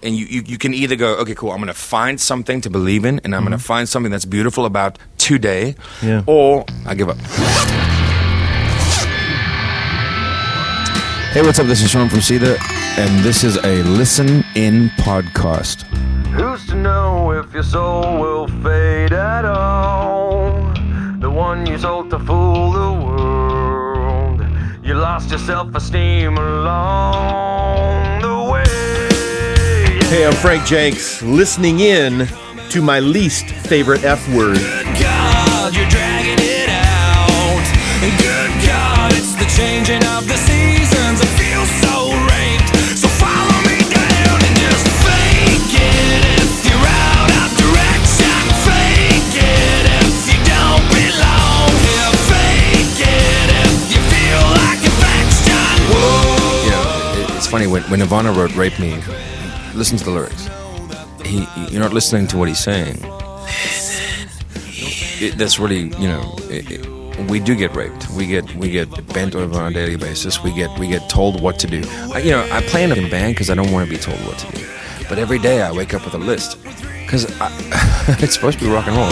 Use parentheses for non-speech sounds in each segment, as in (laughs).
And you, you, you can either go, okay, cool, I'm going to find something to believe in, and I'm going to mm-hmm. find something that's beautiful about today, Yeah. or I give up. Hey, what's up? This is Shaun from Seether, and this is a Listen In podcast. Who's to know if your soul will fade at all? The one you sold to fool the world. You lost your self esteem along the way. Hey, I'm Frank Jenks, listening in to my least favorite F word. God, you're dragging it out. Good God, it's the changing of the seasons. I feel so raped. So follow me down and just fake it if you're out of direction. Fake it if you don't belong here. Fake it if you feel like affection. Whoa. You know, it's funny, when, when Nirvana wrote Rape Me, listen to the lyrics. He, you're not listening to what he's saying. It, that's really, you know, it, it, we do get raped. We get we get bent over on a daily basis. We get we get told what to do. I, you know, I play in a band because I don't want to be told what to do. But every day I wake up with a list because (laughs) it's supposed to be rock and roll.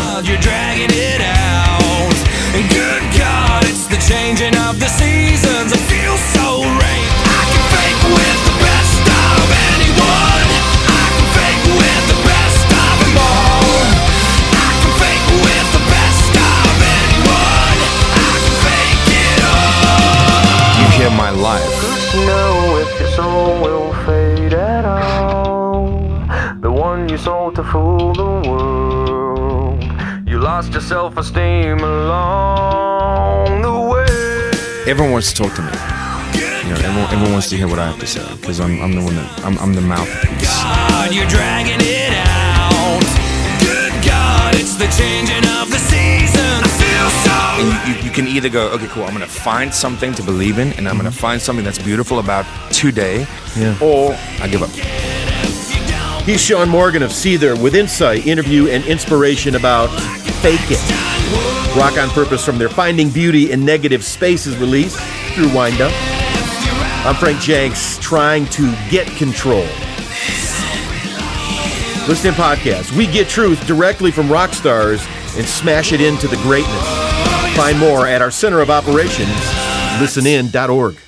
Life. Who's know if your soul will fade at all? The one you sold to fool the world. You lost your self esteem along the way. Everyone wants to talk to me. You know, everyone, everyone wants to hear what I have to say because I'm, I'm the one that I'm, I'm the mouthpiece. God, you're dragging it out. Good God, it's the changing of the And you, you, you can either go, okay, cool, I'm going to find something to believe in, and I'm going to mm-hmm. find something that's beautiful about today, Yeah. or I give up. He's Shaun Morgan of Seether with insight, interview, and inspiration about Fake It. Rock on Purpose from their Finding Beauty in Negative Spaces release through Wind Up. I'm Frank Jenks, trying to get control. Listen in podcast. We get truth directly from rock stars and smash it into the greatness. Find more at our center of operations, listenin.org.